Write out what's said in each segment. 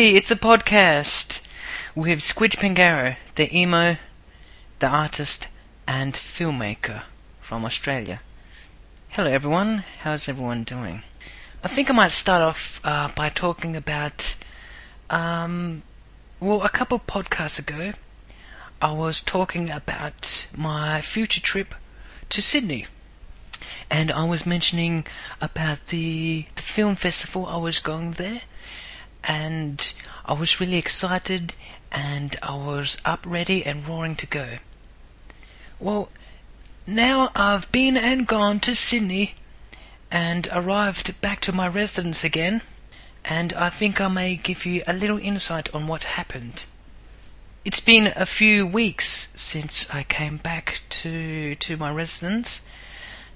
It's a podcast with Squidge Pangaro, the emo, the artist, and filmmaker from Australia. Hello, everyone. How's everyone doing? I think I might start off uh, by talking about, um, well, a couple podcasts ago, I was talking about my future trip to Sydney. And I was mentioning about the, the film festival I was going there and I was really excited and I was up ready and roaring to go. Well, now I've been and gone to Sydney and arrived back to my residence again, and I think I may give you a little insight on what happened. It's been a few weeks since I came back to to my residence,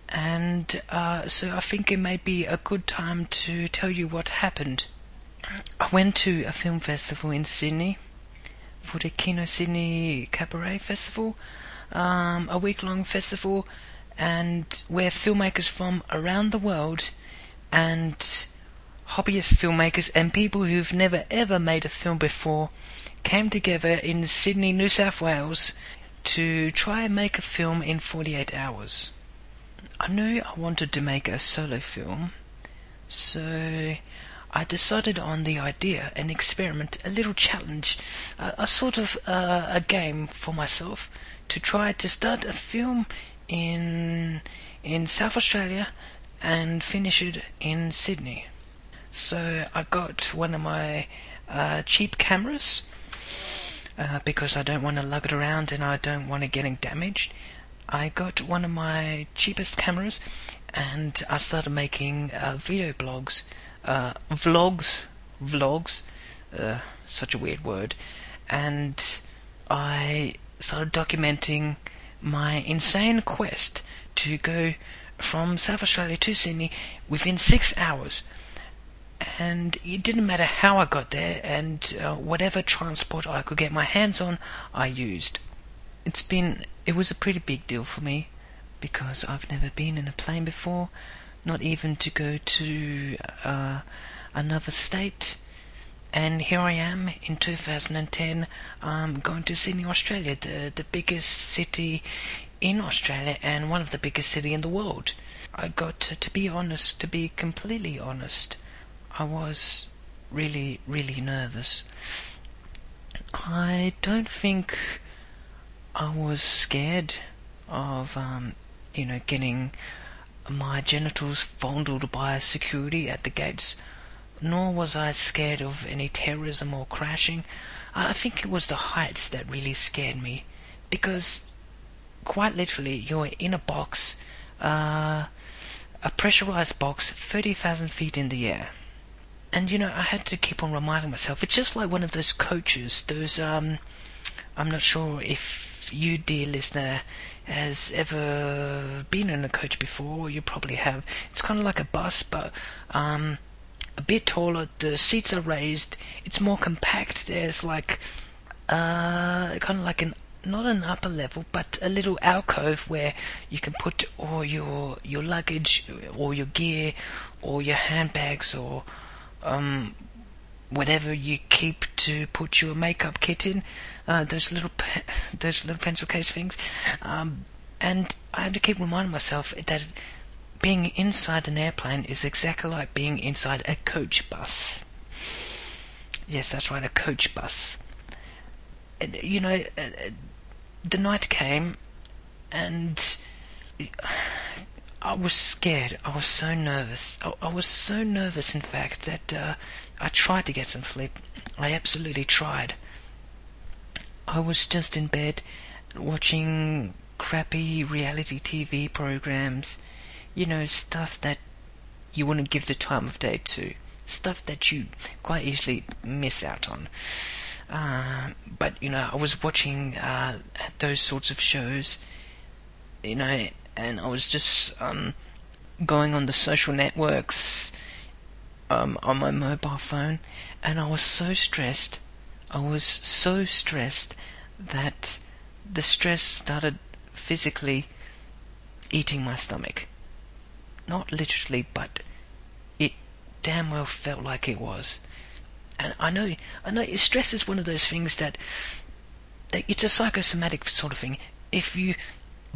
and uh, so I think it may be a good time to tell you what happened. I went to a film festival in Sydney for the Kino Sydney Kabaret Festival, um, a week long festival, and where filmmakers from around the world and hobbyist filmmakers and people who've never ever made a film before came together in Sydney, New South Wales to try and make a film in 48 hours. I knew I wanted to make a solo film, so I decided on the idea, an experiment, a little challenge, a, sort of uh, a game for myself to try to start a film in in South Australia and finish it in Sydney. So I got one of my uh, cheap cameras uh, because I don't want to lug it around and I don't want it getting damaged. I got one of my cheapest cameras and I started making uh, video blogs uh, vlogs, vlogs, uh, such a weird word, and I started documenting my insane quest to go from South Australia to Sydney within six hours. And it didn't matter how I got there, and uh, whatever transport I could get my hands on, I used. It's been, it was a pretty big deal for me because I've never been in a plane before not even to go to uh, another state. And here I am in 2010, um, going to Sydney, Australia, the the biggest city in Australia and one of the biggest city in the world. I got to, to be honest, to be completely honest, I was really, really nervous. I don't think I was scared of, um, you know, getting my genitals fondled by security at the gates, nor was I scared of any terrorism or crashing. I think it was the heights that really scared me, because quite literally you're in a box, uh, a pressurized box, 30,000 feet in the air. And you know, I had to keep on reminding myself, it's just like one of those coaches, those, um, I'm not sure if you, dear listener, has ever been in a coach before, you probably have. It's kind of like a bus, but um, a bit taller. The seats are raised. It's more compact. There's like uh, kind of like an not an upper level, but a little alcove where you can put all your your luggage, or your gear, or your handbags, or um, whatever you keep to put your makeup kit in, uh, those little those little pencil case things, um, and I had to keep reminding myself that being inside an airplane is exactly like being inside a coach bus. Yes, that's right, a coach bus. You know, uh, the night came, and I was scared. I was so nervous. I, I was so nervous, in fact, that uh, I tried to get some sleep. I absolutely tried. I was just in bed watching crappy reality TV programs. You know, stuff that you wouldn't give the time of day to. Stuff that you quite easily miss out on. Uh, but, you know, I was watching uh, those sorts of shows, you know, and I was just um, going on the social networks um, on my mobile phone, and I was so stressed. I was so stressed that the stress started physically eating my stomach. Not literally, but it damn well felt like it was. and I know, I know, stress is one of those things that it's a psychosomatic sort of thing. If you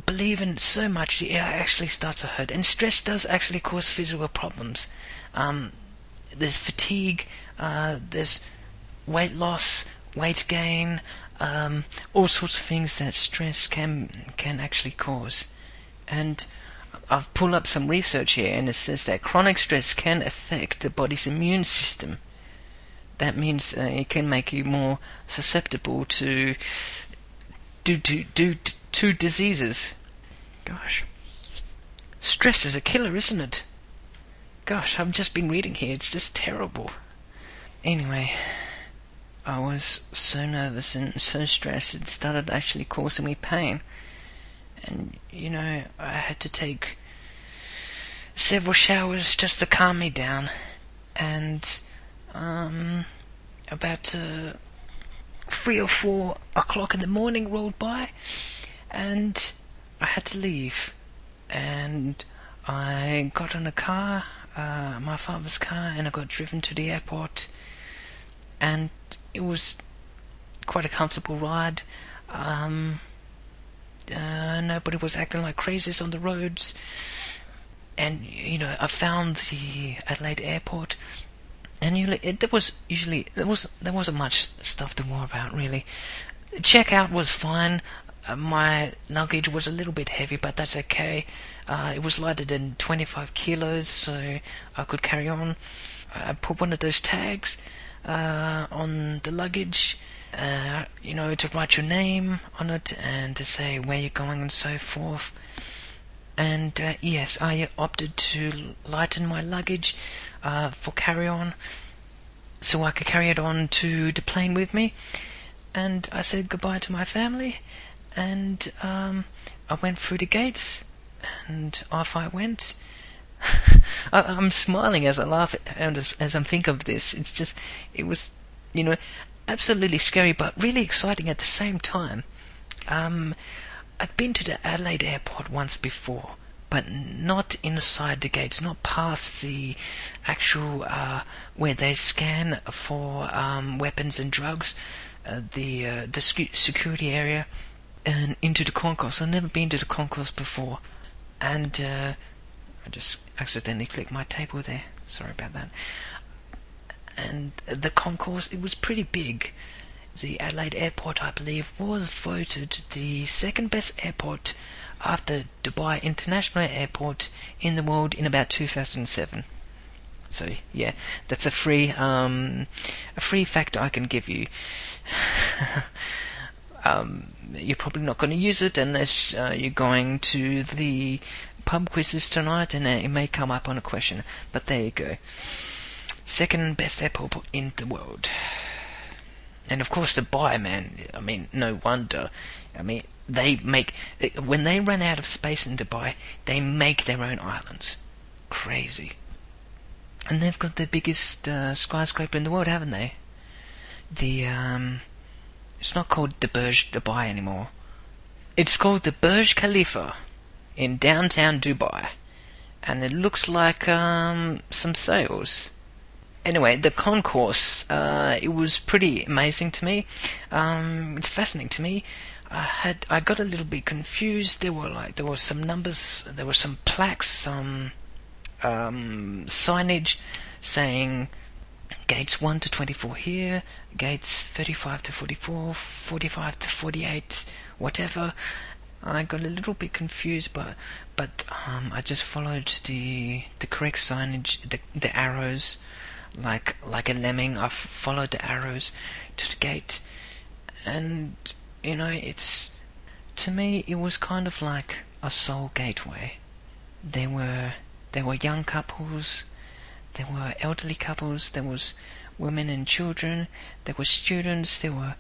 believe in so much, it actually starts to hurt. And stress does actually cause physical problems. Um, there's fatigue, uh, there's weight loss, weight gain, um, all sorts of things that stress can can actually cause. And I've pulled up some research here, and it says that chronic stress can affect the body's immune system. That means uh, it can make you more susceptible to do to do to diseases. Gosh, stress is a killer, isn't it? Gosh, I've just been reading here. It's just terrible. Anyway, I was so nervous and so stressed it started actually causing me pain. And, you know, I had to take several showers just to calm me down. And, um, about uh, three or four o'clock in the morning rolled by, and I had to leave. And I got in a car, uh, my father's car, and I got driven to the airport and it was quite a comfortable ride. Um, uh, nobody was acting like crazies on the roads. And, you know, I found the Adelaide airport, and usually, it, there was usually, there, was, there wasn't much stuff to worry about, really. Checkout was fine. Uh, my luggage was a little bit heavy, but that's okay. Uh, it was lighter than 25 kilos, so I could carry on. I put one of those tags uh, on the luggage, uh, you know, to write your name on it and to say where you're going and so forth. And uh, yes, I opted to lighten my luggage for carry-on so I could carry it on to the plane with me. And I said goodbye to my family, and um, I went through the gates, and off I went. I, am smiling as I laugh and as, as I think of this. It's just, it was, you know, absolutely scary, but really exciting at the same time. Um, I've been to the Adelaide airport once before, but not inside the gates, not past the actual uh, where they scan for um, weapons and drugs, uh, the uh, the security area, and into the concourse. I've never been to the concourse before, and uh, I just accidentally clicked my table there. Sorry about that. And the concourse, it was pretty big. The Adelaide Airport, I believe, was voted the second best airport after Dubai International Airport in the world in about 2007. So yeah, that's a free um, a free fact I can give you. um, you're probably not going to use it unless uh, you're going to the pub quizzes tonight, and it may come up on a question. But there you go. Second best apple in the world. And of course, Dubai, man. I mean, no wonder. I mean, they make when they run out of space in Dubai, they make their own islands. Crazy. And they've got the biggest uh, skyscraper in the world, haven't they? The um, it's not called the Burj Dubai anymore. It's called the Burj Khalifa in downtown Dubai, and it looks like um, some sails. Anyway, the concourse, uh, it was pretty amazing to me. Um, it's fascinating to me. I had I got a little bit confused. There were like there were some numbers, there were some plaques, some um, signage saying gates 1 to 24 here, gates 35 to 44, 45 to 48, whatever. I got a little bit confused, but but um, I just followed the the correct signage, the the arrows, like like a lemming. I followed the arrows to the gate, and you know, it's to me it was kind of like a soul gateway. There were there were young couples, there were elderly couples, there was women and children, there were students, there were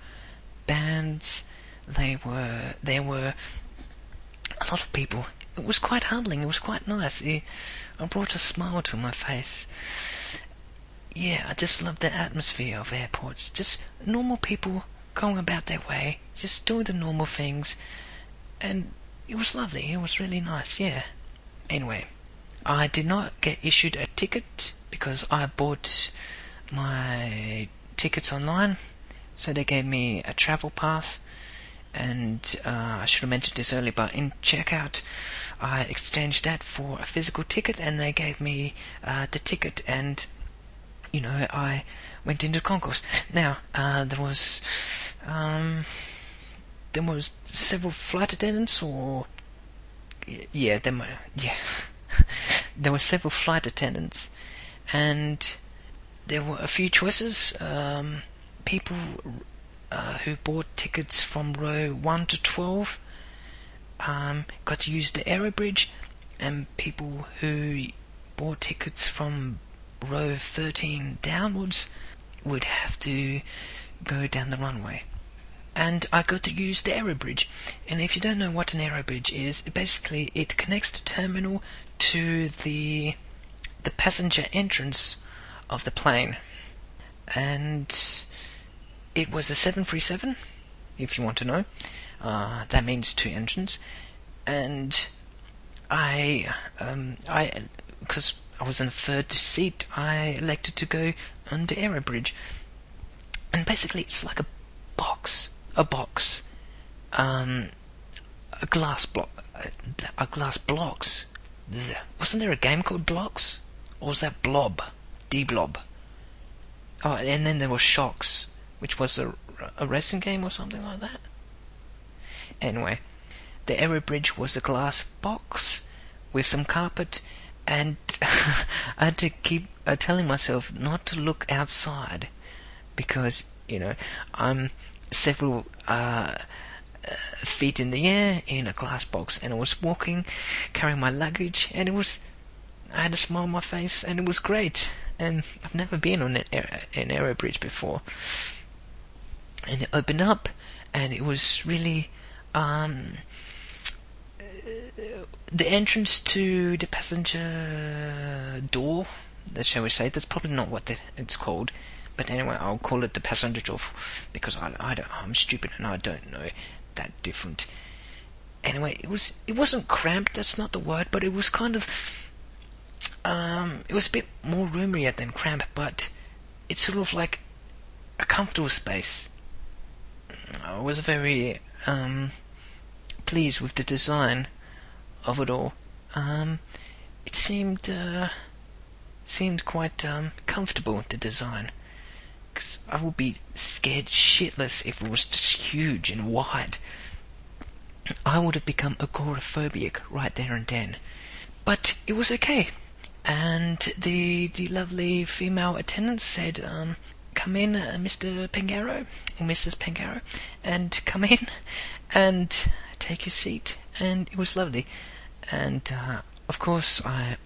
bands, they were there were a lot of people. It was quite humbling. It was quite nice. It, it brought a smile to my face. Yeah, I just love the atmosphere of airports. Just normal people going about their way, just doing the normal things. And it was lovely. It was really nice, yeah. Anyway, I did not get issued a ticket because I bought my tickets online, so they gave me a travel pass. And uh, I should have mentioned this earlier, but in checkout, I exchanged that for a physical ticket, and they gave me uh, the ticket, and you know, I went into concourse. Now, uh, there was um, there was several flight attendants, or yeah, there were, yeah, there were several flight attendants, and there were a few choices. Um, people uh, who bought tickets from row one to twelve um, got to use the aerobridge, and people who bought tickets from row 13 downwards would have to go down the runway. And I got to use the aerobridge. And if you don't know what an aerobridge is, basically it connects the terminal to the the passenger entrance of the plane. And it was a 737, if you want to know. Uh, that means two engines. And I, um, I, because I was in the third seat, I elected to go under the aerobridge. And basically, it's like a box, a box, um, a glass block, a glass blocks. Wasn't there a game called Blocks? Or was that Blob? de Blob. Oh, and then there was Shox, which was a, a racing game or something like that. Anyway, the aerobridge was a glass box with some carpet and I had to keep uh, telling myself not to look outside because you know I'm several uh, feet in the air in a glass box, and I was walking, carrying my luggage, and it was I had a smile on my face, and it was great. And I've never been on an, an aero bridge before, and it opened up, and it was really um, the entrance to the passenger door, shall we say, that's probably not what it's called. But anyway, I'll call it the passenger door because I, I don't, I'm stupid and I don't know that different. Anyway, it was it wasn't cramped. That's not the word, but it was kind of um, it was a bit more roomier than cramped, but it's sort of like a comfortable space. I was very um, pleased with the design of it all. Um, it seemed uh, seemed quite um, comfortable the design. Cause I would be scared shitless if it was just huge and wide. I would have become agoraphobic right there and then. But it was okay. And the the lovely female attendant said, um, "Come in, uh, Mr. Pengaro or Mrs. Pengaro, and come in and take your seat." And it was lovely and uh, of course I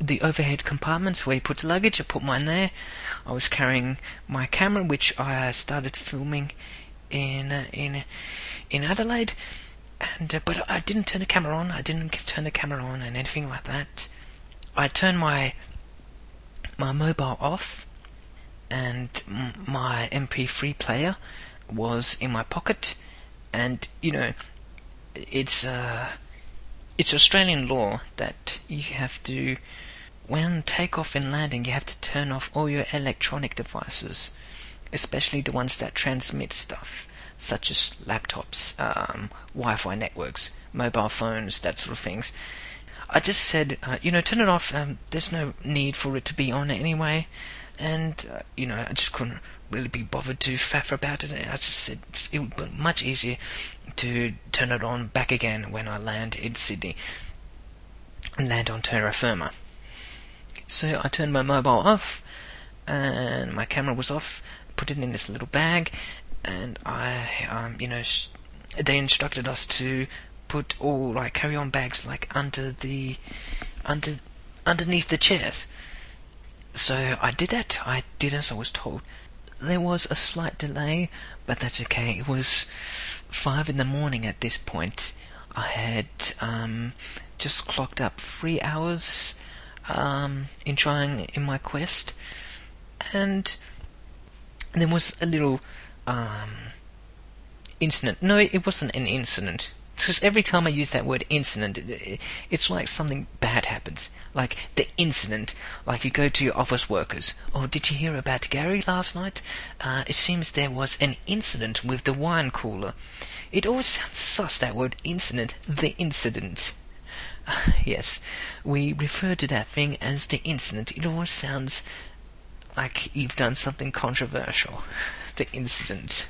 the overhead compartments where you put luggage, I put mine there. I was carrying my camera, which I started filming in uh, in in Adelaide, and uh, but I didn't turn the camera on. I didn't turn the camera on and anything like that. I turned my my mobile off, and my MP3 player was in my pocket, and you know, it's uh it's Australian law that you have to, when takeoff and landing, you have to turn off all your electronic devices, especially the ones that transmit stuff, such as laptops, um, Wi-Fi networks, mobile phones, that sort of things. I just said, uh, you know, turn it off. Um, there's no need for it to be on anyway, and uh, you know, I just couldn't really be bothered to faff about it. I just said it would be much easier to turn it on back again when I land in Sydney and land on terra firma. So I turned my mobile off and my camera was off, put it in this little bag, and I, um, you know, they instructed us to put all like carry-on bags like under the under underneath the chairs. So I did that. I did as I was told. There was a slight delay, but that's okay. It was five in the morning at this point. I had um, just clocked up three hours um, in trying in my quest, and there was a little um, incident. No, it wasn't an incident. Because every time I use that word incident, it's like something bad happens. Like the incident, like you go to your office workers. Oh, did you hear about Gary last night? Uh, it seems there was an incident with the wine cooler. It always sounds sus, that word incident. The incident. Uh, yes, we refer to that thing as the incident. It always sounds like you've done something controversial. The incident.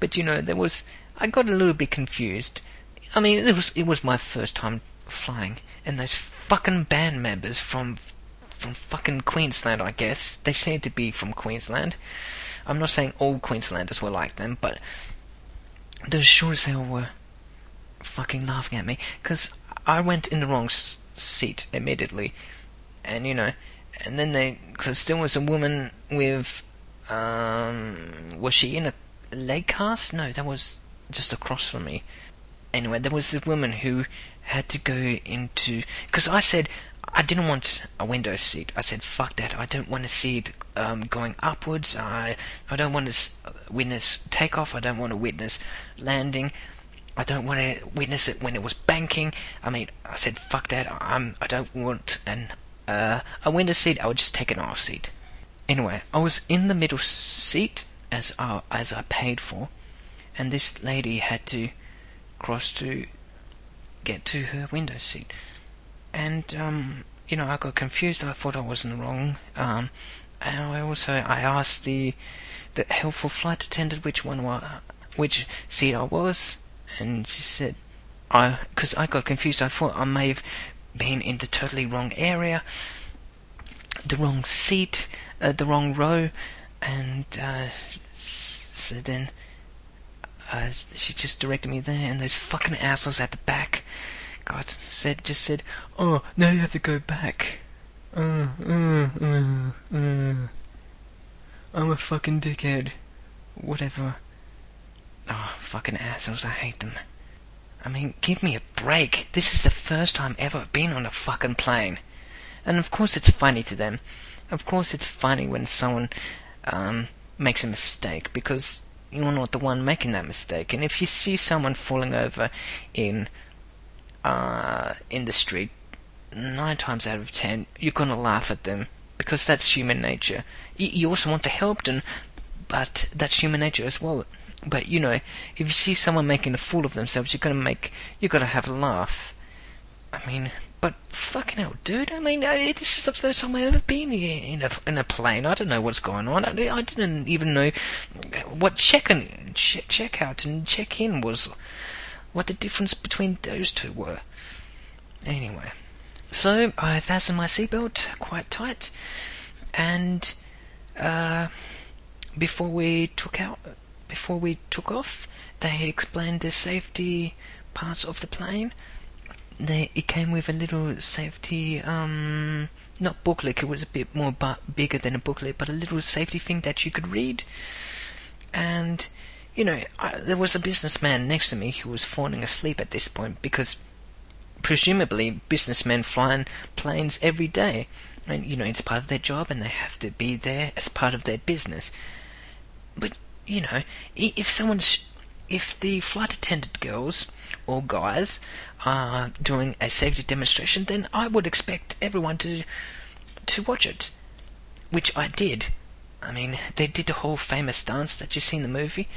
But you know, there was I got a little bit confused. I mean, it was it was my first time flying, and those fucking band members from from fucking Queensland, I guess they seem to be from Queensland. I'm not saying all Queenslanders were like them, but those sure as hell were fucking laughing at me because I went in the wrong s- seat immediately, and you know, and then they because there was a woman with um was she in a leg cast? No, that was just across from me. Anyway, there was this woman who had to go into because I said I didn't want a window seat. I said fuck that. I don't want to see it um, going upwards. I I don't want to witness takeoff. I don't want to witness landing. I don't want to witness it when it was banking. I mean, I said fuck that. I'm I don't want an uh, a window seat. I would just take an aisle seat. Anyway, I was in the middle seat as I, as I paid for, and this lady had to cross to get to her window seat. And, um, you know, I got confused. I thought I was in the wrong. Um, and I also, I asked the, the helpful flight attendant which one was, which seat I was, and she said, I, because I got confused. I thought I may have been in the totally wrong area, the wrong seat, uh, the wrong row, and, uh, so then, uh, she just directed me there, and those fucking assholes at the back, God, said just said, "Oh, now you have to go back." Uh, uh, uh, uh. I'm a fucking dickhead. Whatever. Oh, fucking assholes, I hate them. I mean, give me a break. This is the first time ever I've been on a fucking plane. And of course it's funny to them. Of course it's funny when someone um, makes a mistake because you're not the one making that mistake. And if you see someone falling over in uh, in the street, nine times out of ten, you're gonna laugh at them because that's human nature. You, you also want to help them, but that's human nature as well. But you know, if you see someone making a fool of themselves, you're gonna make, you're gonna have a laugh. I mean, but fucking hell, dude. I mean, I, this is the first time I've ever been in a in a plane. I don't know what's going on. I, I didn't even know what check in, check, check out and check in was. What the difference between those two were. Anyway, so I fastened my seatbelt quite tight, and uh, before we took out, before we took off, they explained the safety parts of the plane. They, it came with a little safety, um, not booklet. It was a bit more bu- bigger than a booklet, but a little safety thing that you could read. And you know, I, there was a businessman next to me who was falling asleep at this point because presumably businessmen fly planes every day. And, you know, it's part of their job and they have to be there as part of their business. But, you know, if someone's, if the flight attendant girls or guys are doing a safety demonstration, then I would expect everyone to, to watch it. Which I did. I mean, they did the whole famous dance that you see in the movie,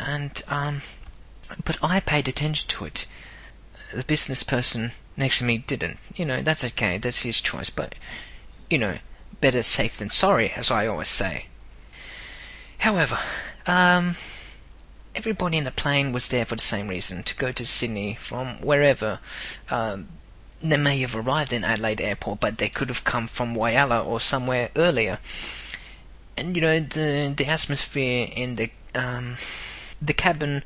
and um, but I paid attention to it. The business person next to me didn't. You know, that's okay. That's his choice. But you know, better safe than sorry, as I always say. However, um, everybody in the plane was there for the same reason to go to Sydney from wherever. Um, they may have arrived in Adelaide Airport, but they could have come from Whyalla or somewhere earlier and you know the the atmosphere in the um, the cabin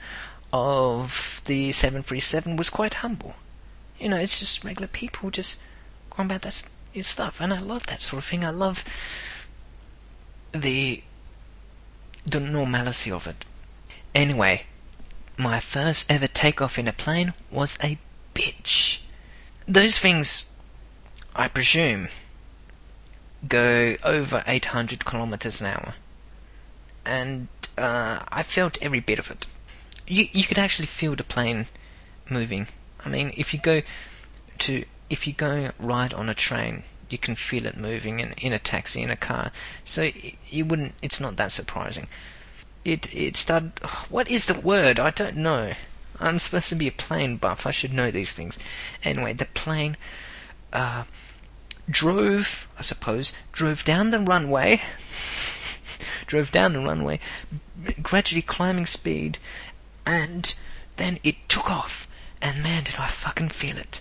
of the 737 was quite humble. You know, it's just regular people just going about that stuff, and I love that sort of thing. I love the the normalcy of it. Anyway, my first ever takeoff in a plane was a bitch. Those things, I presume, go over 800 kilometers an hour. And uh, I felt every bit of it. You, you could actually feel the plane moving. I mean, if you go to if you go ride on a train, you can feel it moving in, in a taxi, in a car. So you wouldn't. It's not that surprising. It it started. What is the word? I don't know. I'm supposed to be a plane buff. I should know these things. Anyway, the plane uh, drove, I suppose, drove down the runway, drove down the runway, gradually climbing speed, and then it took off. And man, did I fucking feel it.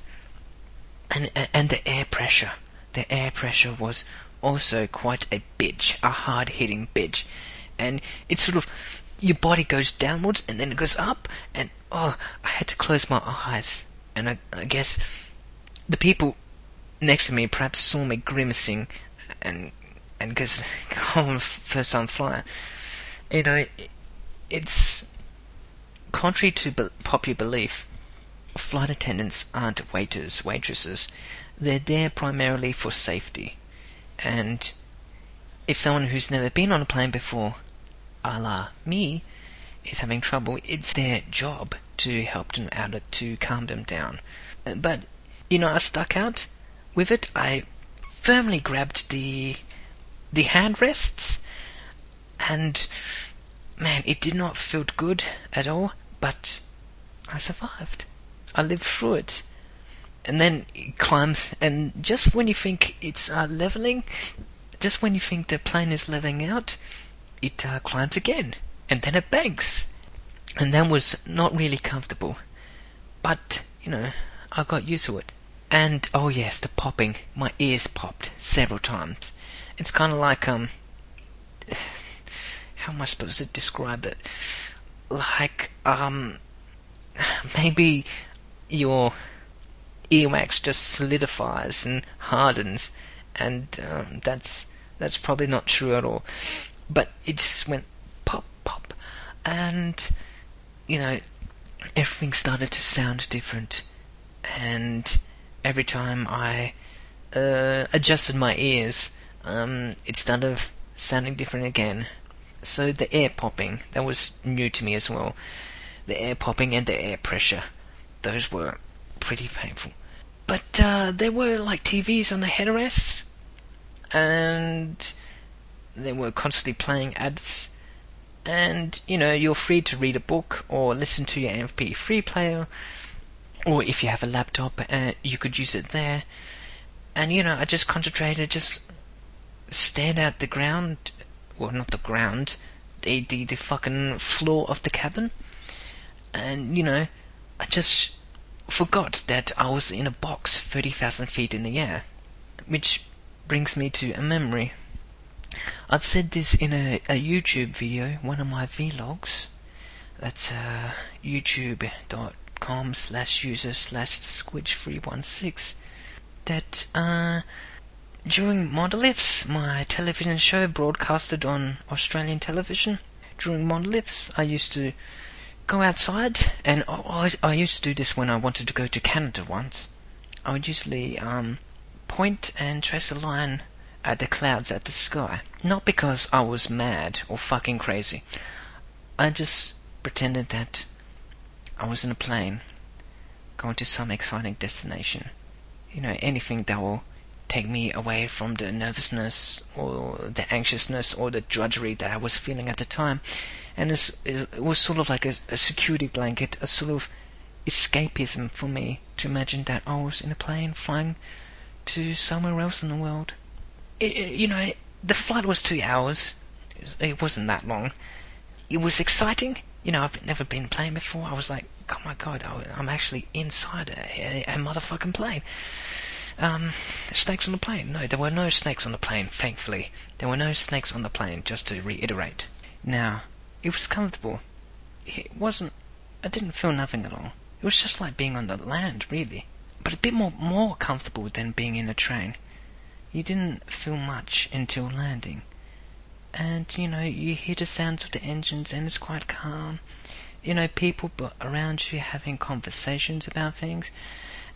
And and the air pressure, the air pressure was also quite a bitch, a hard-hitting bitch, and it's sort of your body goes downwards and then it goes up, and oh, I had to close my eyes, and I, I guess the people next to me perhaps saw me grimacing, and and because I'm a first time flyer, you know, it's contrary to be- popular belief. Flight attendants aren't waiters, waitresses. They're there primarily for safety. And if someone who's never been on a plane before, a la me, is having trouble, it's their job to help them out, to calm them down. But, you know, I stuck out with it. I firmly grabbed the the handrests, and man, it did not feel good at all, but I survived. I lived through it. And then it climbs, and just when you think it's uh, leveling, just when you think the plane is leveling out, it uh, climbs again, and then it banks. And that was not really comfortable. But, you know, I got used to it. And, oh yes, the popping. My ears popped several times. It's kind of like, um, how am I supposed to describe it? Like, um, maybe your earwax just solidifies and hardens, and um, that's that's probably not true at all. But it just went pop, pop, and you know, everything started to sound different, and every time I uh, adjusted my ears, um, it started sounding different again. So the air popping, that was new to me as well. The air popping and the air pressure, those were pretty painful. But uh, there were like TVs on the headrests, and they were constantly playing ads. And you know, you're free to read a book or listen to your MP3 player, or if you have a laptop, uh, you could use it there. And you know, I just concentrated, just stand at the ground, well, not the ground, the the the fucking floor of the cabin, and you know, I just forgot that I was in a box thirty thousand feet in the air, which brings me to a memory. I've said this in a, a YouTube video, one of my vlogs. That's uh, youtube.com slash user slash squidge316. That uh, during Monoliths, my television show broadcasted on Australian television, during Monoliths, I used to go outside, and I, I, used to do this when I wanted to go to Canada once. I would usually um, point and trace a line at the clouds at the sky. Not because I was mad or fucking crazy. I just pretended that I was in a plane going to some exciting destination. You know, anything that will take me away from the nervousness or the anxiousness or the drudgery that I was feeling at the time. And it was sort of like a, a security blanket, a sort of escapism for me to imagine that I was in a plane flying to somewhere else in the world. It, you know, the flight was two hours. It, was, it wasn't that long. It was exciting. You know, I've never been playing before. I was like, oh my god, I'm actually inside a, a, a motherfucking plane. Um, snakes on the plane? No, there were no snakes on the plane, thankfully. There were no snakes on the plane, just to reiterate. Now, it was comfortable. It wasn't. I didn't feel nothing at all. It was just like being on the land, really. But a bit more, more comfortable than being in a train. You didn't feel much until landing. And, you know, you hear the sounds of the engines and it's quite calm. You know, people around you having conversations about things.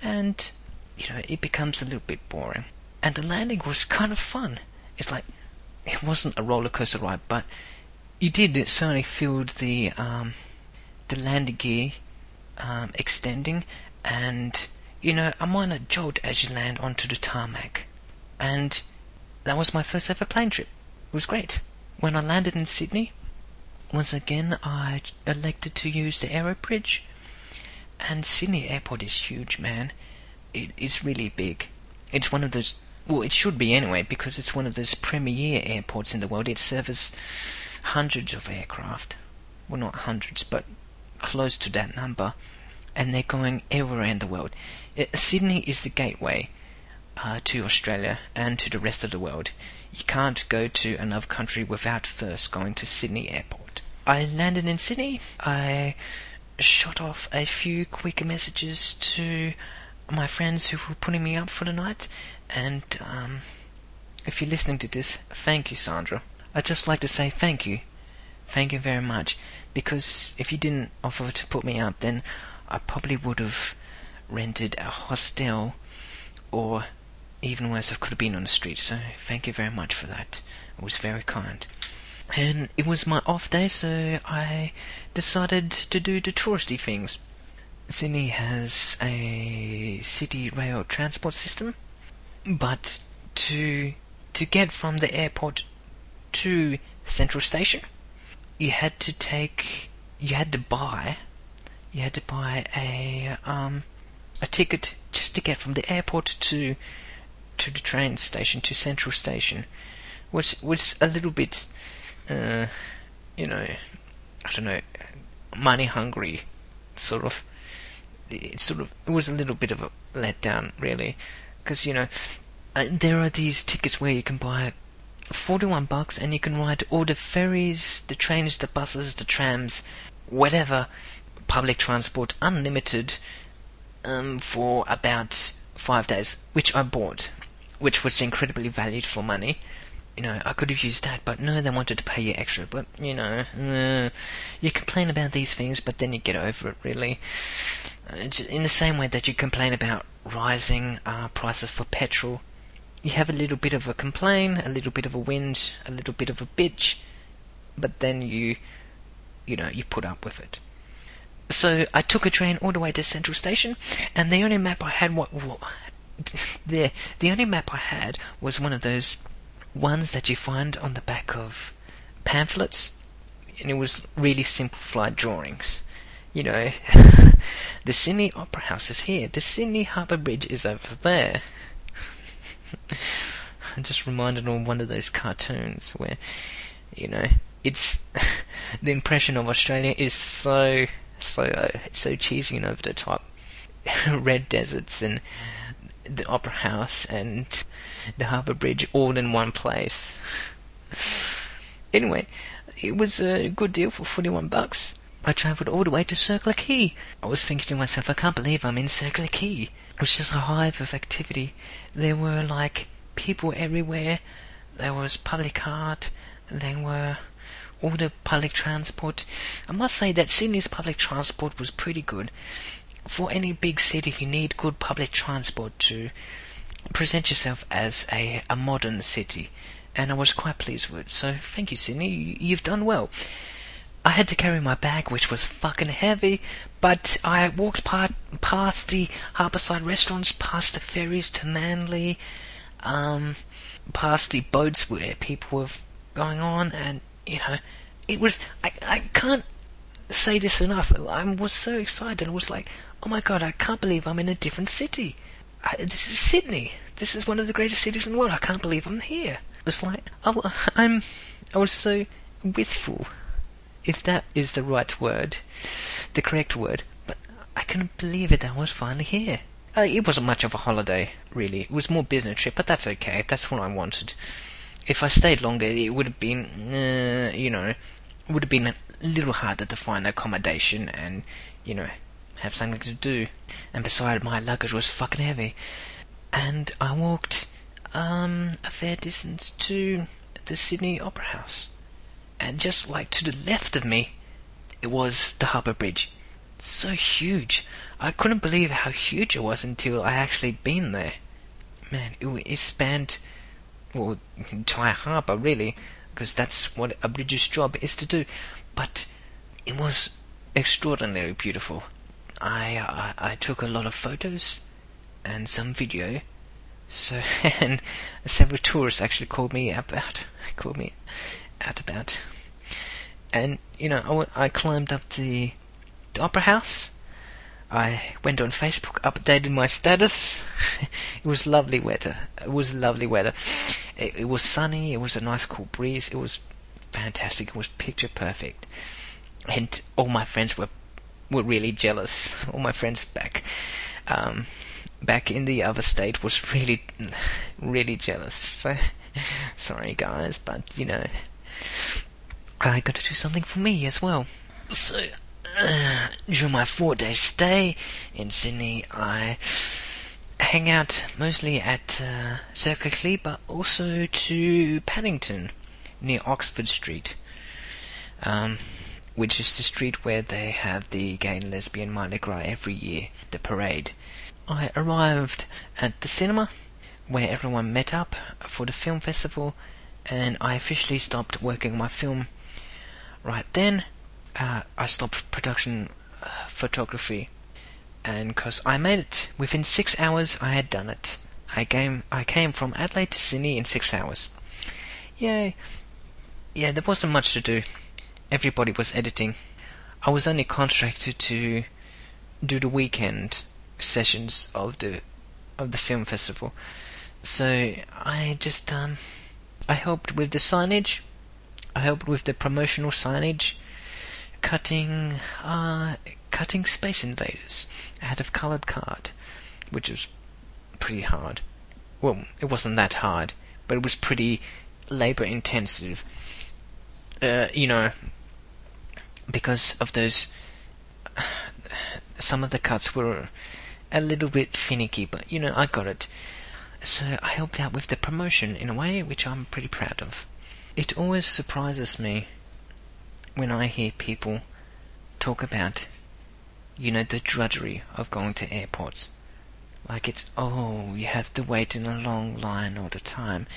And you know, it becomes a little bit boring. And the landing was kind of fun. It's like it wasn't a roller coaster ride, but you did certainly feel the um, the landing gear um, extending, and you know, a minor jolt as you land onto the tarmac. And that was my first ever plane trip. It was great. When I landed in Sydney, once again I elected to use the Aero Bridge. And Sydney Airport is huge, man. It is really big. It's one of those. Well, it should be anyway, because it's one of those premier airports in the world. It serves hundreds of aircraft. Well, not hundreds, but close to that number. And they're going everywhere in the world. It, Sydney is the gateway uh, to Australia and to the rest of the world. You can't go to another country without first going to Sydney Airport. I landed in Sydney. I shot off a few quick messages to my friends who were putting me up for the night. And um, if you're listening to this, thank you, Sandra. I'd just like to say thank you. Thank you very much. Because if you didn't offer to put me up, then I probably would have rented a hostel or even worse, I could have been on the street. So thank you very much for that. It was very kind. And it was my off day, so I decided to do the touristy things. Sydney has a city rail transport system, but to to get from the airport to Central Station, you had to take you had to buy you had to buy a um a ticket just to get from the airport to to the train station to Central Station, which was a little bit, uh, you know, I don't know, money hungry, sort of. It sort of it was a little bit of a letdown, really, because you know uh, there are these tickets where you can buy 41 bucks and you can ride all the ferries, the trains, the buses, the trams, whatever public transport unlimited um, for about five days, which I bought which was incredibly valued for money. You know, I could have used that, but no, they wanted to pay you extra. But, you know, uh, you complain about these things, but then you get over it, really. Uh, in the same way that you complain about rising uh, prices for petrol, you have a little bit of a complain, a little bit of a whinge, a little bit of a bitch, but then you, you know, you put up with it. So I took a train all the way to Central Station, and the only map I had what, the the only map I had was one of those ones that you find on the back of pamphlets, and it was really simplified drawings. You know, the Sydney Opera House is here. The Sydney Harbour Bridge is over there. I just reminded of one of those cartoons where, you know, it's the impression of Australia is so so uh, so cheesy and over the top. Red deserts and the Opera House and the Harbour Bridge all in one place. Anyway, it was a good deal for 41 bucks. I travelled all the way to Circular Quay. I was thinking to myself, I can't believe I'm in Circular Quay. It was just a hive of activity. There were like people everywhere. There was public art. There were all the public transport. I must say that Sydney's public transport was pretty good for any big city, you need good public transport to present yourself as a, a modern city. And I was quite pleased with it. So thank you, Sydney. You've done well. I had to carry my bag, which was fucking heavy, but I walked part, past the harbourside restaurants, past the ferries to Manly, um, past the boats where people were going on, and, you know, it was, I, I can't say this enough. I was so excited. I was like, oh my god, I can't believe I'm in a different city. I, this is Sydney. This is one of the greatest cities in the world. I can't believe I'm here. It was like, oh, I'm, I was so wistful, if that is the right word, the correct word. But I couldn't believe it. I was finally here. Uh, it wasn't much of a holiday, really. It was more business trip, but that's okay. That's what I wanted. If I stayed longer, it would have been, uh, you know, would have been a little harder to find accommodation and, you know, have something to do. And besides, my luggage was fucking heavy. And I walked um, a fair distance to the Sydney Opera House. And just like to the left of me, it was the Harbour Bridge. So huge. I couldn't believe how huge it was until I actually been there. Man, it, it spanned, well, entire harbour really because that's what a bridge's job is to do. But it was extraordinarily beautiful. I, I I took a lot of photos and some video. So and several tourists actually called me about called me out about. And you know I, I climbed up the, the opera house. I went on Facebook, updated my status. it was lovely weather. It was lovely weather. It, it was sunny. It was a nice cool breeze. It was fantastic. It was picture perfect. And all my friends were were really jealous. All my friends back um, back in the other state was really really jealous. So sorry guys, but you know I got to do something for me as well. So uh, during my four day stay in Sydney, I hang out mostly at uh, Circular Quay, but also to Paddington near Oxford Street. Um, which is the street where they have the gay and lesbian Mardi Gras every year, the parade. I arrived at the cinema where everyone met up for the film festival, and I officially stopped working on my film. Right then, uh, I stopped production uh, photography, and because I made it within six hours, I had done it. I came, I came from Adelaide to Sydney in six hours. Yay! Yeah, there wasn't much to do everybody was editing. I was only contracted to do the weekend sessions of the of the film festival. So I just um I helped with the signage. I helped with the promotional signage, cutting uh cutting Space Invaders out of colored card, which was pretty hard. Well, it wasn't that hard, but it was pretty labor intensive. Uh, you know, because of those some of the cuts were a little bit finicky, but you know, I got it. So I helped out with the promotion in a way which I'm pretty proud of. It always surprises me when I hear people talk about, you know, the drudgery of going to airports. Like it's, oh, you have to wait in a long line all the time.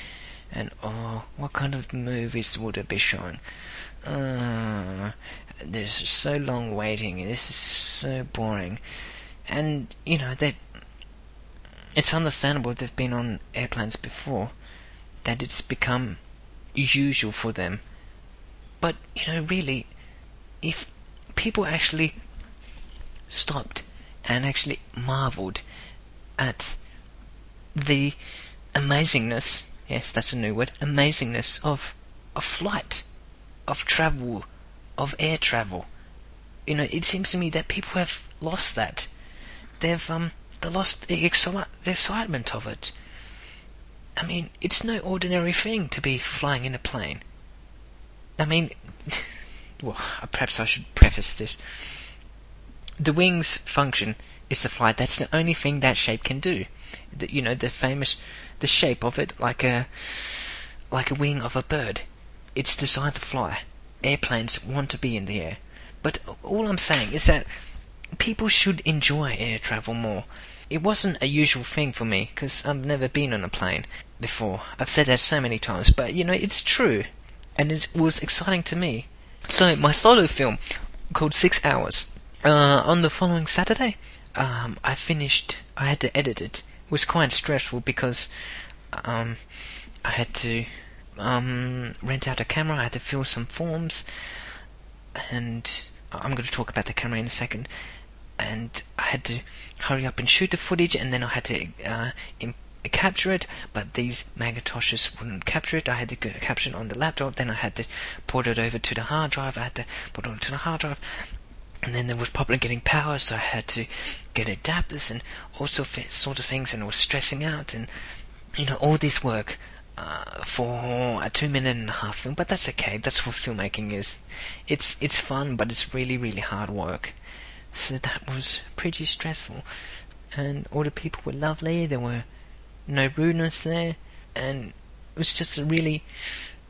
And oh, what kind of movies would it be showing? Uh, there's so long waiting. This is so boring. And, you know, they it's understandable they've been on airplanes before, that it's become usual for them. But, you know, really, if people actually stopped and actually marveled at the amazingness, yes, that's a new word, amazingness of a flight, of travel, of air travel. You know, it seems to me that people have lost that. They've um, they lost the, exci- the excitement of it. I mean, it's no ordinary thing to be flying in a plane. I mean, well, perhaps I should preface this. The wings function is to fly. That's the only thing that shape can do. The, you know, the famous, the shape of it, like a, like a wing of a bird. It's designed to fly airplanes want to be in the air. But all I'm saying is that people should enjoy air travel more. It wasn't a usual thing for me because I've never been on a plane before. I've said that so many times, but you know, it's true. And it was exciting to me. So, my solo film called Six Hours. Uh, on the following Saturday, um, I finished, I had to edit it. It was quite stressful because um, I had to um, rent out a camera. I had to fill some forms, and I'm going to talk about the camera in a second. And I had to hurry up and shoot the footage, and then I had to uh, capture it. But these Macintoshes wouldn't capture it. I had to capture it on the laptop. Then I had to port it over to the hard drive. I had to put it onto the hard drive. And then there was problem getting power, so I had to get adapters and all sort of things, and I was stressing out, and you know all this work uh, for a two minute and a half film, but that's okay. That's what filmmaking is. It's it's fun, but it's really really hard work. So that was pretty stressful, and all the people were lovely. There were no rudeness there, and it was just a really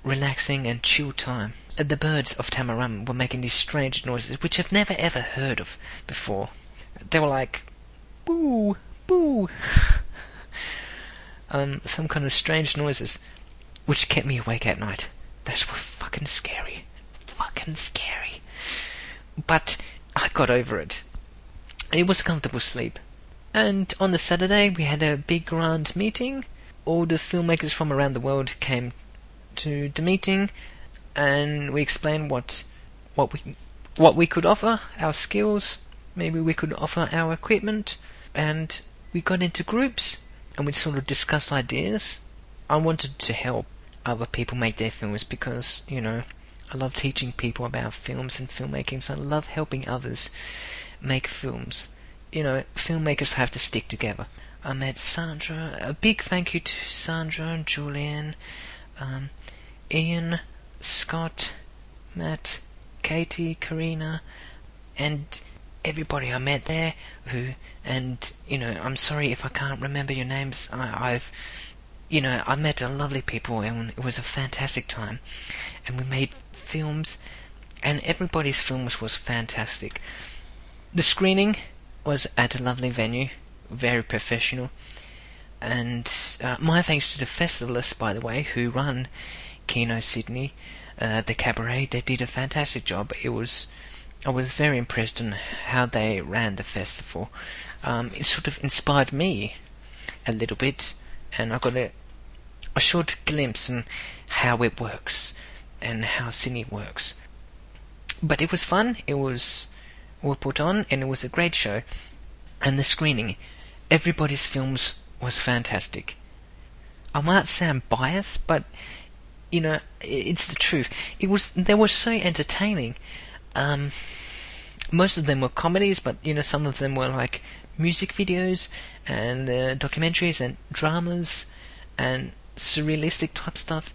relaxing and chill time. The birds of Tamarama were making these strange noises which I've never ever heard of before. They were like, boo, boo. um, some kind of strange noises, which kept me awake at night. Those were fucking scary. Fucking scary. But I got over it. it was a comfortable sleep. And on the Saturday, we had a big grand meeting. All the filmmakers from around the world came to the meeting, and we explained what what we what we could offer, our skills. Maybe we could offer our equipment, and we got into groups and we sort of discussed ideas. I wanted to help other people make their films because you know I love teaching people about films and filmmaking. So I love helping others make films. You know, filmmakers have to stick together. I met Sandra. A big thank you to Sandra and Julian, um, Ian, Scott, Matt, Katie, Karina, and everybody I met there. Who and you know, I'm sorry if I can't remember your names. I, I've you know, I met a lovely people and it was a fantastic time. And we made films, and everybody's films was fantastic. The screening was at a lovely venue, very professional. And uh, my thanks to the festivalists, by the way, who run Kino Sydney, uh, the Kabaret. They did a fantastic job. It was, I was very impressed on how they ran the festival. Um, it sort of inspired me a little bit, and I got a, a short glimpse on how it works and how Sydney works. But it was fun. It was well put on, and it was a great show. And the screening, everybody's films was fantastic. I might sound biased, but you know, it's the truth. It was they were so entertaining. Um, most of them were comedies, but you know, some of them were like music videos and uh, documentaries and dramas and surrealistic type stuff,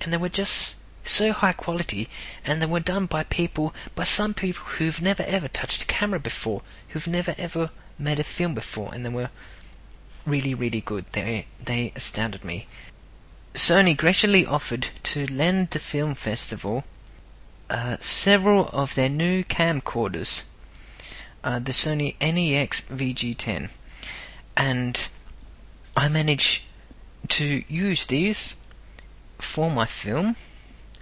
and they were just so high quality, and they were done by people, by some people who've never ever touched a camera before, who've never ever made a film before, and they were really, really good. They they astounded me. Sony graciously offered to lend the film festival uh, several of their new camcorders, uh, the Sony NEX VG10, and I managed to use these for my film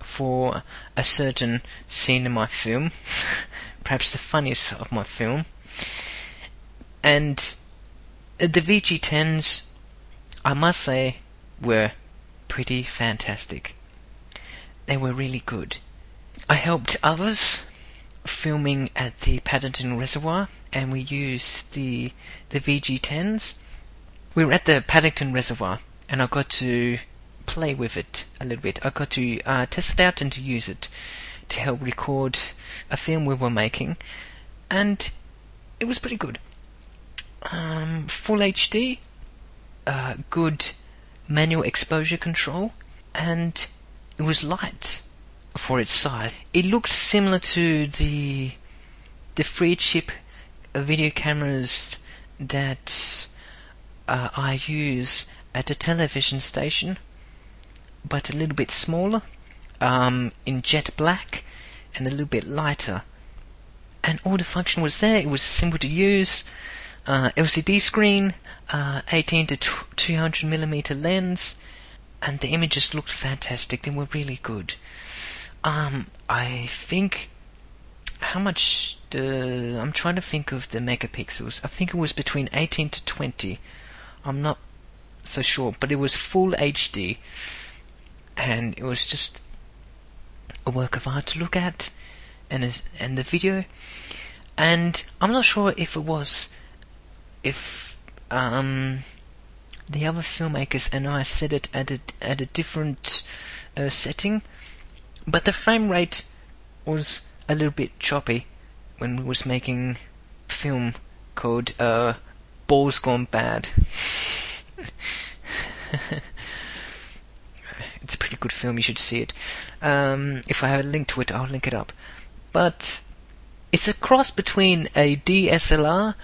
for a certain scene in my film, perhaps the funniest of my film. And the VG10s, I must say, were pretty fantastic. They were really good. I helped others filming at the Paddington Reservoir, and we used the the VG10s. We were at the Paddington Reservoir, and I got to play with it a little bit. I got to uh, test it out and to use it to help record a film we were making, and it was pretty good. Um, full HD, uh, good manual exposure control, and it was light for its size. It looked similar to the the free chip video cameras that uh, I use at a television station but a little bit smaller, um, in jet black, and a little bit lighter. And all the function was there. It was simple to use. Uh, LCD screen, uh, 18 to 200 millimeter lens, and the images looked fantastic. They were really good. Um, I think how much the I'm trying to think of the megapixels. I think it was between 18 to 20. I'm not so sure, but it was full HD and it was just a work of art to look at, and and the video, and I'm not sure if it was if um the other filmmakers and I set it at a at a different uh, setting, but the frame rate was a little bit choppy when we was making film called uh, Balls Gone Bad. It's a pretty good film. You should see it. Um, if I have a link to it, I'll link it up. But it's a cross between a DSLR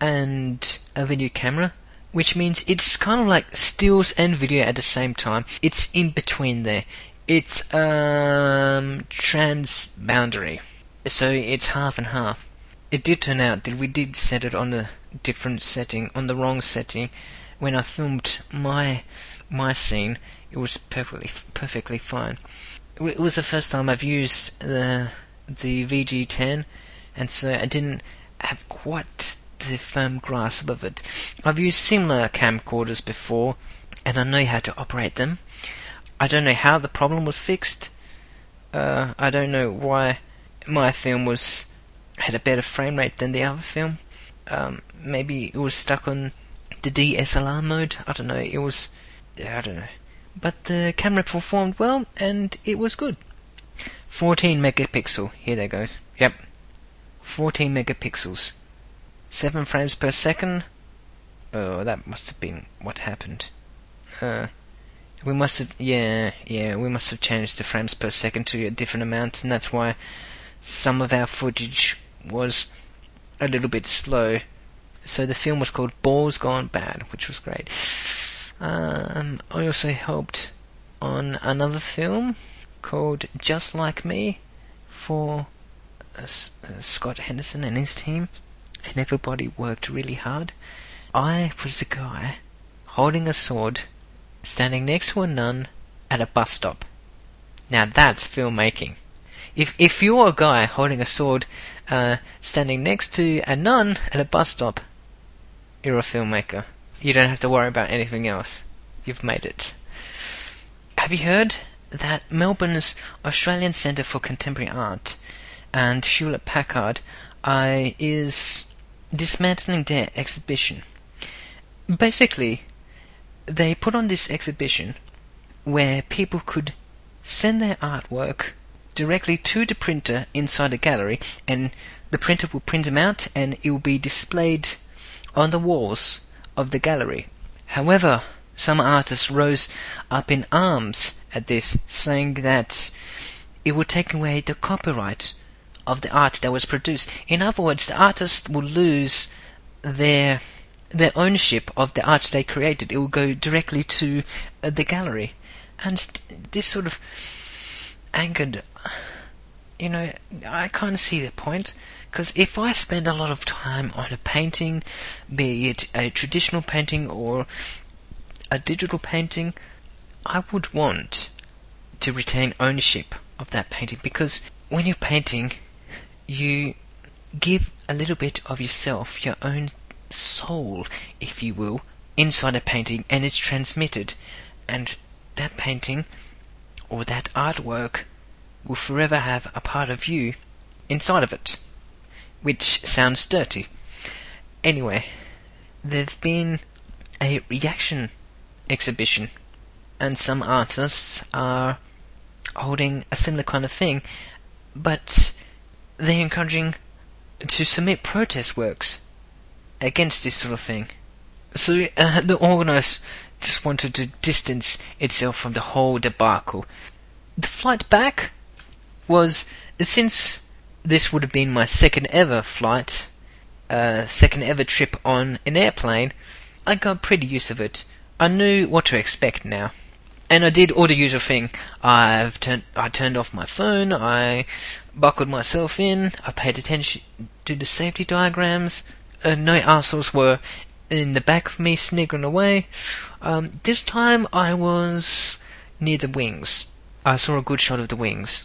and a video camera, which means it's kind of like stills and video at the same time. It's in between there. It's um transboundary, so it's half and half. It did turn out that we did set it on a different setting, on the wrong setting, when I filmed my my scene it was perfectly perfectly fine. It was the first time I've used the the VG10, and so I didn't have quite the firm grasp of it. I've used similar camcorders before, and I know how to operate them. I don't know how the problem was fixed. Uh, I don't know why my film was had a better frame rate than the other film. Um, maybe it was stuck on the DSLR mode. I don't know. It was I don't know. But the camera performed well, and it was good. 14 megapixel. Here they go. Yep. 14 megapixels. 7 frames per second. Oh, that must have been what happened. Uh, we must have, yeah, yeah, we must have changed the frames per second to a different amount, and that's why some of our footage was a little bit slow. So the film was called Balls Gone Bad, which was great. Um, I also helped on another film called Just Like Me for uh, uh, Scott Henderson and his team, and everybody worked really hard. I was the guy holding a sword, standing next to a nun at a bus stop. Now that's filmmaking. If if you're a guy holding a sword, uh, standing next to a nun at a bus stop, you're a filmmaker. You don't have to worry about anything else. You've made it. Have you heard that Melbourne's Australian Centre for Contemporary Art and Hewlett Packard uh, is dismantling their exhibition? Basically, they put on this exhibition where people could send their artwork directly to the printer inside the gallery, and the printer will print them out and it will be displayed on the walls of the gallery. However, some artists rose up in arms at this, saying that it would take away the copyright of the art that was produced. In other words, the artist will lose their their ownership of the art they created. It will go directly to uh, the gallery, and this sort of angered. You know, I can't see the point. Because if I spend a lot of time on a painting, be it a traditional painting or a digital painting, I would want to retain ownership of that painting because when you're painting, you give a little bit of yourself, your own soul, if you will, inside a painting and it's transmitted. And that painting or that artwork will forever have a part of you inside of it which sounds dirty. Anyway, there's been a reaction exhibition, and some artists are holding a similar kind of thing, but they're encouraging to submit protest works against this sort of thing. So uh, the organizer just wanted to distance itself from the whole debacle. The flight back was since this would have been my second ever flight, uh, second ever trip on an airplane, I got pretty used of it. I knew what to expect now. And I did all the usual thing. I've turned, I turned off my phone, I buckled myself in, I paid attention to the safety diagrams, uh, no assholes were in the back of me sniggering away. Um, this time I was near the wings. I saw a good shot of the wings.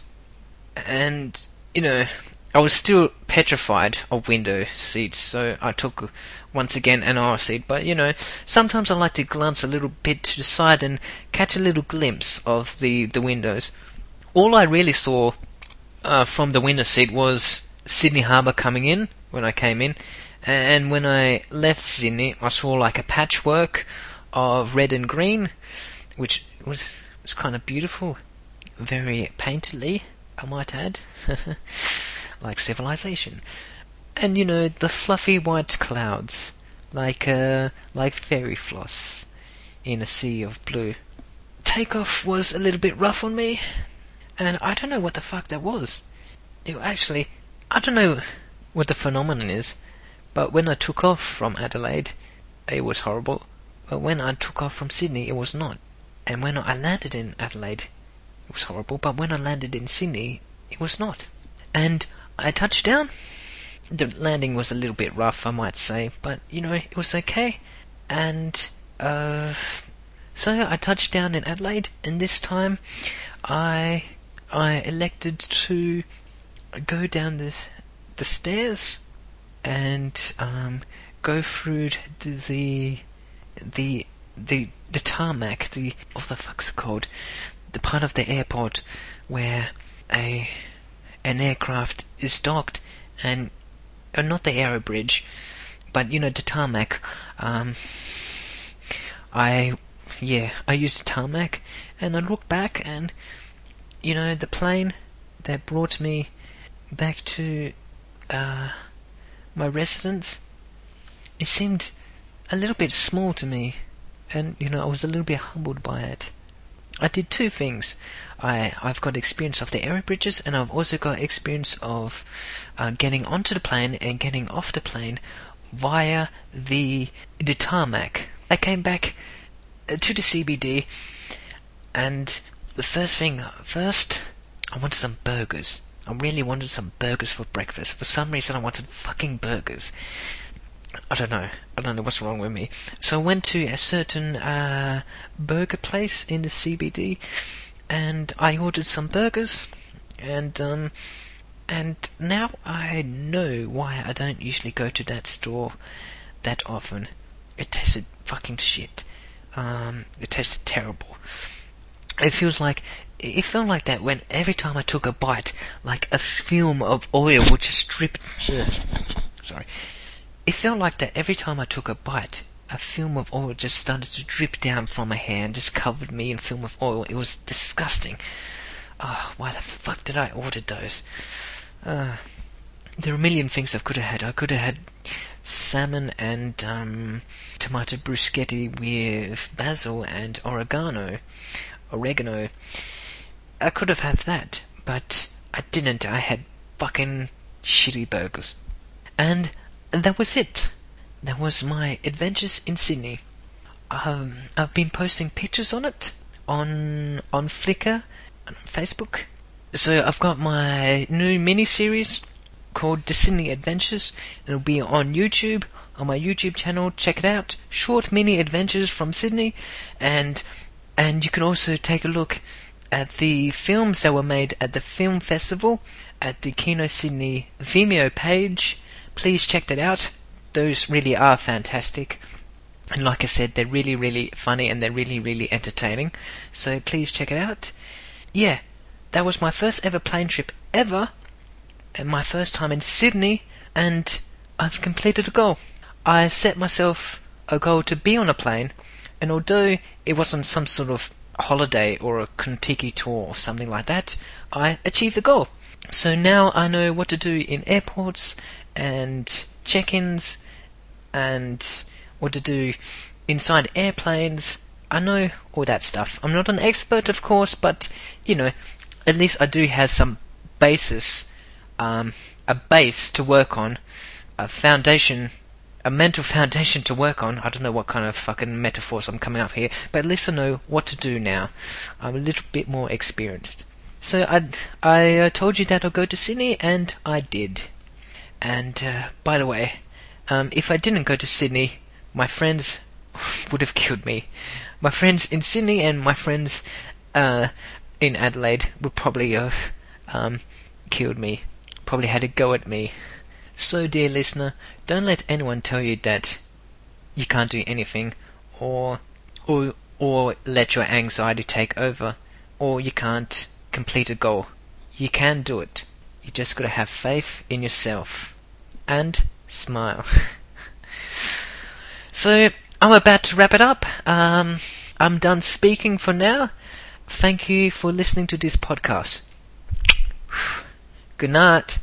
And, you know, I was still petrified of window seats, so I took once again an aisle seat. But you know, sometimes I like to glance a little bit to the side and catch a little glimpse of the the windows. All I really saw uh, from the window seat was Sydney Harbour coming in when I came in, and when I left Sydney, I saw like a patchwork of red and green, which was was kind of beautiful, very painterly, I might add. like civilization. And you know, the fluffy white clouds, like uh, like fairy floss in a sea of blue. Takeoff was a little bit rough on me, and I don't know what the fuck that was. It actually, I don't know what the phenomenon is, but when I took off from Adelaide, it was horrible. But when I took off from Sydney, it was not. And when I landed in Adelaide, it was horrible. But when I landed in Sydney, it was not. And I touched down. The landing was a little bit rough, I might say, but you know, it was okay. And uh, so I touched down in Adelaide, and this time I I elected to go down the stairs and um, go through the the the the tarmac, the what the fuck's it called? The part of the airport where a an aircraft is docked and uh, not the aero bridge, but you know the tarmac. Um, I yeah, I used the tarmac and I look back and you know the plane that brought me back to uh, my residence. It seemed a little bit small to me, and you know I was a little bit humbled by it. I did two things. I I've got experience of the air bridges, and I've also got experience of uh, getting onto the plane and getting off the plane via the the tarmac. I came back uh, to the CBD, and the first thing first, I wanted some burgers. I really wanted some burgers for breakfast. For some reason, I wanted fucking burgers. I don't know. I don't know what's wrong with me. So I went to a certain uh, burger place in the CBD, and I ordered some burgers, and um, and now I know why I don't usually go to that store that often. It tasted fucking shit. Um, it tasted terrible. It feels like it felt like that when every time I took a bite, like a film of oil would just drip. Sorry. It felt like that every time I took a bite, a film of oil just started to drip down from my hand, just covered me in film of oil. It was disgusting. Oh, why the fuck did I order those? Uh, there are a million things I could have had. I could have had salmon and um, tomato bruschetta with basil and oregano. Oregano. I could have had that, but I didn't. I had fucking shitty burgers. And that was it. That was my adventures in Sydney. Um, I've been posting pictures on it on on Flickr, and on Facebook. So I've got my new mini series called The Sydney Adventures. It'll be on YouTube on my YouTube channel. Check it out. Short mini adventures from Sydney, and and you can also take a look at the films that were made at the film festival at the Kino Sydney Vimeo page. Please check that out. Those really are fantastic. And like I said, they're really, really funny and they're really, really entertaining. So please check it out. Yeah, that was my first ever plane trip ever, and my first time in Sydney, and I've completed a goal. I set myself a goal to be on a plane, and although it wasn't some sort of holiday or a Contiki tour or something like that, I achieved the goal. So now I know what to do in airports and check-ins and what to do inside airplanes. I know all that stuff. I'm not an expert, of course, but you know, at least I do have some basis, um, a base to work on, a foundation a mental foundation to work on. I don't know what kind of fucking metaphors I'm coming up here, but at least I know what to do now. I'm a little bit more experienced. So I, I uh, told you that I'll go to Sydney, and I did. And uh, by the way, um, if I didn't go to Sydney, my friends would have killed me. My friends in Sydney and my friends uh, in Adelaide would probably have um, killed me. Probably had a go at me. So, dear listener, don't let anyone tell you that you can't do anything, or or or let your anxiety take over, or you can't complete a goal. You can do it. You just gotta have faith in yourself and smile. so I'm about to wrap it up. Um, I'm done speaking for now. Thank you for listening to this podcast. Good night.